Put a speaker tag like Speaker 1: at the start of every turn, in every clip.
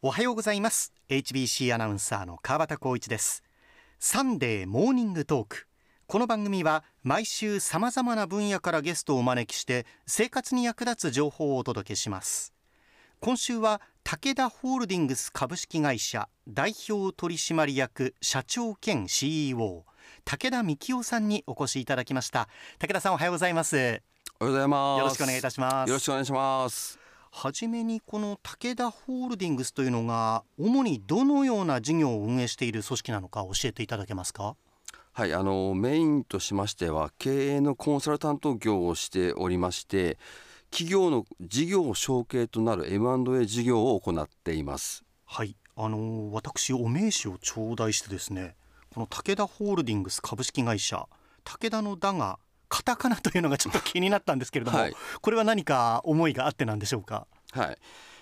Speaker 1: おはようございます。HBC アナウンサーの川端光一です。サンデーモーニングトーク。この番組は毎週さまざまな分野からゲストをお招きして生活に役立つ情報をお届けします。今週は武田ホールディングス株式会社代表取締役社長兼 CEO 武田幹夫さんにお越しいただきました。武田さんおはようございます。
Speaker 2: おはようございます。
Speaker 1: よろしくお願いいたします。
Speaker 2: よろしくお願いします
Speaker 1: はじめにこの武田ホールディングスというのが主にどのような事業を運営している組織なのか教えていただけますか？
Speaker 2: はいあのメインとしましては経営のコンサルタント業をしておりまして企業の事業承継となる M&A 事業を行っています。
Speaker 1: はいあの私お名刺を頂戴してですねこの武田ホールディングス株式会社武田の「だ」がカタカナというのがちょっと気になったんですけれども、はい、これは何か思いがあってなんでしょうか？
Speaker 2: はい。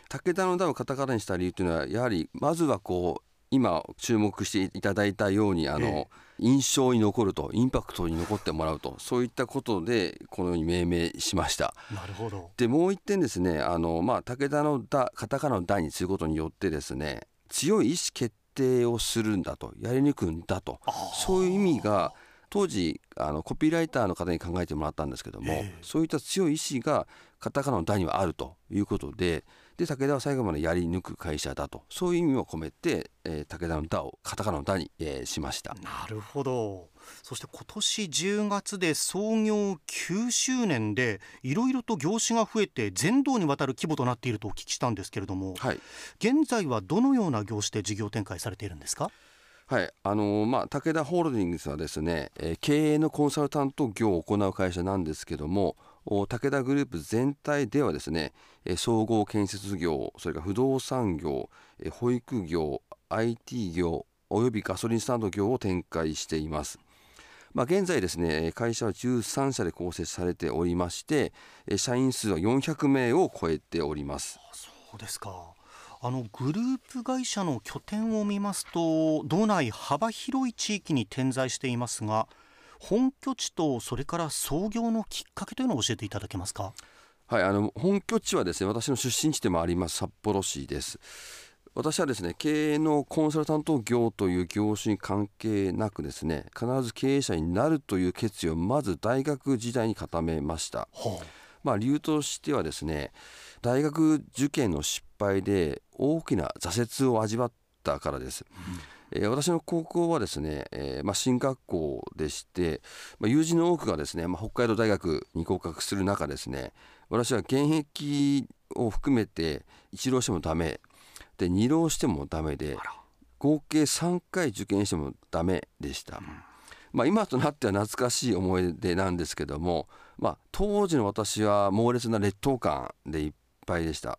Speaker 2: 武田の「だ」をカタカナにした理由というのはやはりまずはこう今注目していただいたようにあの、ええ、印象に残るとインパクトに残ってもらうとそういったことでこのように命名しました。
Speaker 1: なるほど。
Speaker 2: でもう一点ですねあの、まあ、武田のだカタカナの「だ」にすることによってですね強い意思決定をするんだとやりにくいんだとそういう意味が当時あのコピーライターの方に考えてもらったんですけども、えー、そういった強い意志がカタカナの「だ」にはあるということでで武田は最後までやり抜く会社だとそういう意味を込めて、えー、武田の「だ」をカタカナの「だ」に、えー、しました。
Speaker 1: なるほど。そして今年10月で創業9周年でいろいろと業種が増えて全道にわたる規模となっているとお聞きしたんですけれども、はい、現在はどのような業種で事業展開されているんですか？
Speaker 2: はい。あのー、まあ、武田ホールディングスはですね、えー、経営のコンサルタント業を行う会社なんですけども武田グループ全体ではですね総合建設業それから不動産業保育業 IT 業およびガソリンスタンド業を展開しています。まあ、現在ですね会社は13社で構成されておりまして社員数は400名を超えております。
Speaker 1: そうですか。あのグループ会社の拠点を見ますと道内幅広い地域に点在していますが本拠地とそれから創業のきっかけというのを教えていただけますか？
Speaker 2: はいあの本拠地はですね私の出身地でもあります札幌市です。私はですね経営のコンサルタント業という業種に関係なくですね必ず経営者になるという決意をまず大学時代に固めました、はあ、まあ理由としてはですね大学受験の失敗で大きな挫折を味わったからです、うん、えー、私の高校はですね、えー、まあ、進学校でして、まあ、友人の多くがですね、まあ、北海道大学に合格する中ですね私は現役を含めて一浪してもダメ。で二浪してもダメで合計3回受験してもダメでした、うん、まあ、今となっては懐かしい思い出なんですけども、まあ、当時の私は猛烈な劣等感でいっぱいでした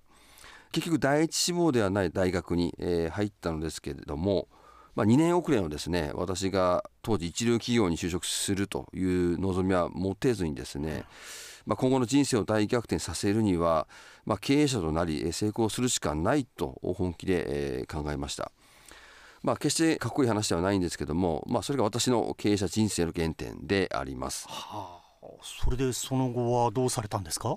Speaker 2: 結局第一志望ではない大学に、えー、入ったのですけれども、まあ、2年遅れのですね私が当時一流企業に就職するという望みは持てずにですね、まあ、今後の人生を大逆転させるには、まあ、経営者となり成功するしかないと本気で、えー、考えました。まあ、決してかっこいい話ではないんですけども、まあ、それが私の経営者人生の原点であります。は
Speaker 1: あ、それでその後はどうされたんですか？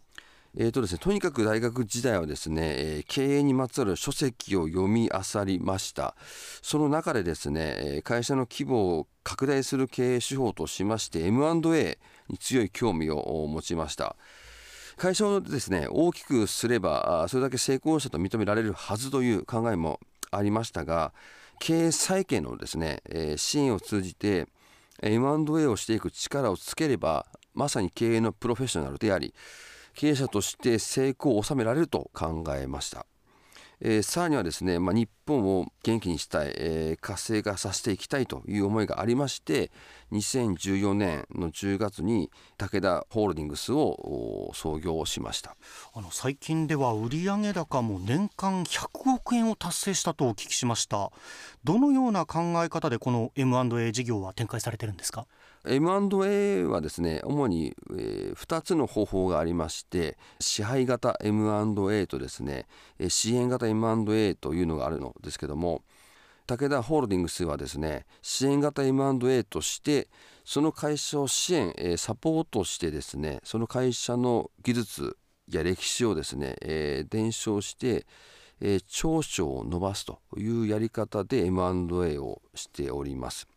Speaker 2: えーとですね、とにかく大学時代はですね、えー、経営にまつわる書籍を読み漁りました。その中でですね会社の規模を拡大する経営手法としまして M&A に強い興味を持ちました。会社をですね大きくすればそれだけ成功者と認められるはずという考えもありましたが経営再建のですね、えー、支援を通じて M&A をしていく力をつければまさに経営のプロフェッショナルであり経営者として成功を収められると考えました。えー、さらにはですね、まあ、日本を元気にしたい、えー、活性化させていきたいという思いがありまして2014年の10月に武田ホールディングスを創業しました。
Speaker 1: あの最近では売上高も年間100億円を達成したとお聞きしました。どのような考え方でこの M&A 事業は展開されてるんですか？
Speaker 2: M&A はですね主に、え、2つの方法がありまして支配型 M&A とですね支援型 M&A というのがあるのですけども武田ホールディングスはですね支援型 M&A としてその会社を支援、サポートしてですねその会社の技術や歴史をですね、伝承して、長所を伸ばすというやり方で M&A をしております、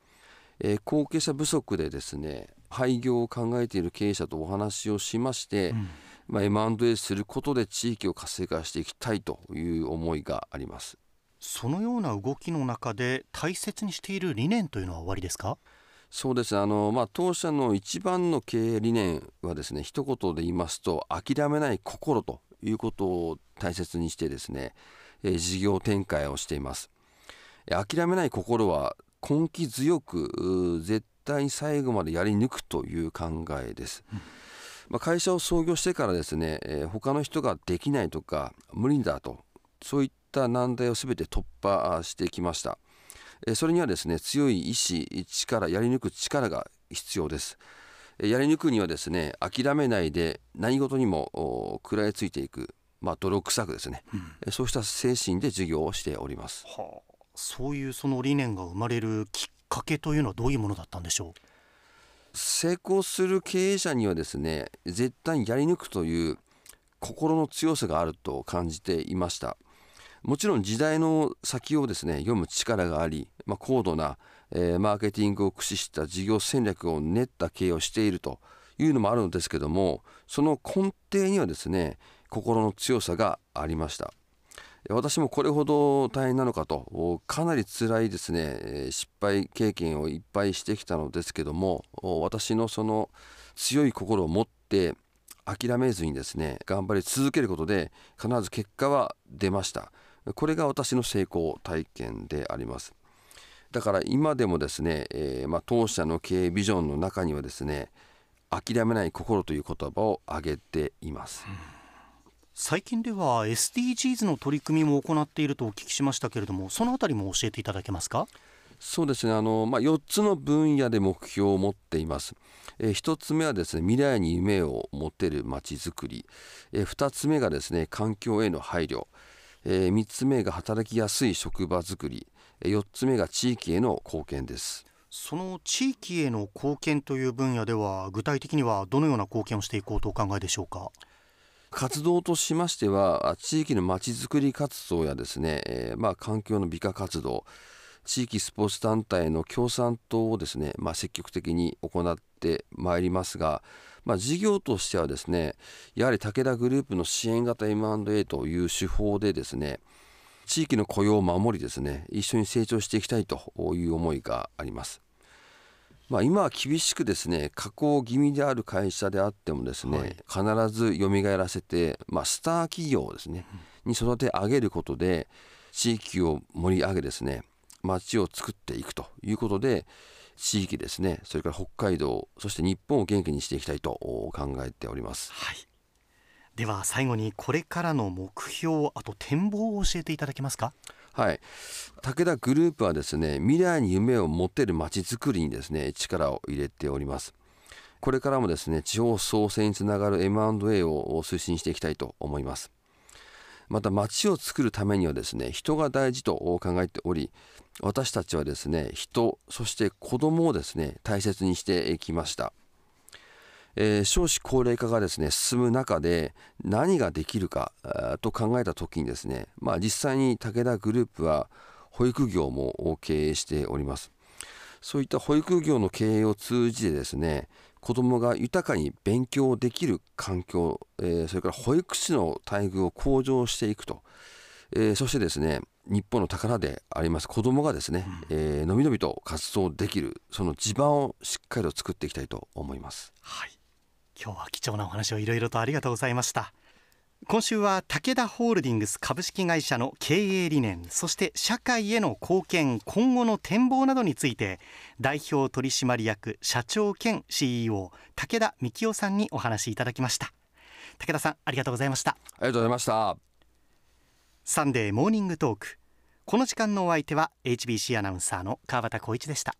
Speaker 2: えー、後継者不足でですね廃業を考えている経営者とお話をしまして、うん。まあ、M&A することで地域を活性化していきたいという思いがあります。
Speaker 1: そのような動きの中で大切にしている理念というのは終わりですか？
Speaker 2: そうです。あの、まあ、当社の一番の経営理念はですね一言で言いますと諦めない心ということを大切にしてですね、えー、事業展開をしています。諦めない心は根気強く絶対最後までやり抜くという考えです、うん。まあ、会社を創業してからですね、えー、他の人ができないとか無理だとそういった難題を全て突破してきました、えー、それにはですね強い意志力やり抜く力が必要です。やり抜くにはですね諦めないで何事にも食らいついていく、まあ、泥臭くですね、うん、そうした精神で授業をしております、は
Speaker 1: あ、そういうその理念が生まれるきっかけというのはどういうものだったんでしょう？
Speaker 2: 成功する経営者にはですね絶対にやり抜くという心の強さがあると感じていました。もちろん時代の先をですね読む力があり、まあ、高度な、えー、マーケティングを駆使した事業戦略を練った経営をしているというのもあるのですけどもその根底にはですね心の強さがありました。私もこれほど大変なのかと。かなり辛いですね。失敗経験をいっぱいしてきたのですけども私のその強い心を持って諦めずにですね頑張り続けることで必ず結果は出ました。これが私の成功体験であります。だから今でもですね、えー、まあ、当社の経営ビジョンの中にはですね諦めない心という言葉を挙げています、うん
Speaker 1: 最近では SDGs の取り組みも行っているとお聞きしましたけれどもそのあたりも教えていただけますか？
Speaker 2: そうですね。あの、まあ、4つの分野で目標を持っています。えー、1つ目はですね未来に夢を持てるまちづくり、えー、2つ目がですね環境への配慮、えー、3つ目が働きやすい職場づくり、えー、4つ目が地域への貢献です。
Speaker 1: その地域への貢献という分野では具体的にはどのような貢献をしていこうとお考えでしょうか？
Speaker 2: 活動としましては地域のまちづくり活動やですね、えー、まあ、環境の美化活動地域スポーツ団体の協賛等をですね、まあ、積極的に行ってまいりますが、まあ、事業としてはですねやはり武田グループの支援型 M&A という手法でですね地域の雇用を守りですね一緒に成長していきたいという思いがあります。まあ、今は厳しくですね加工気味である会社であってもですね、はい、必ず蘇らせて、まあ、スター企業ですね、うん、に育て上げることで地域を盛り上げですね町を作っていくということで地域ですねそれから北海道そして日本を元気にしていきたいと考えております。
Speaker 1: はい。では最後にこれからの目標あと展望を教えていただけますか？
Speaker 2: はい。武田グループはですね未来に夢を持てるまちづくりにですね力を入れております。これからもですね地方創生につながる M&A を推進していきたいと思います。また町を作るためにはですね人が大事と考えており私たちはですね人そして子供をですね大切にしてきました。えー、少子高齢化がですね進む中で何ができるかと考えた時にですね、まあ、実際に武田グループは保育業も経営しております。そういった保育業の経営を通じてですね子どもが豊かに勉強できる環境、えー、それから保育士の待遇を向上していくと、えー、そしてですね日本の宝であります子どもがですね、うん、えー、のびのびと活動できるその地盤をしっかりと作っていきたいと思います。
Speaker 1: はい今日は貴重なお話をいろいろとありがとうございました。今週は武田ホールディングス株式会社の経営理念そして社会への貢献今後の展望などについて代表取締役社長兼 CEO 武田幹夫さんにお話しいただきました。武田さんありがとうございました。あ
Speaker 2: りがとうございました。
Speaker 1: サンデーモーニングトーク。この時間のお相手は HBC アナウンサーの川端浩一でした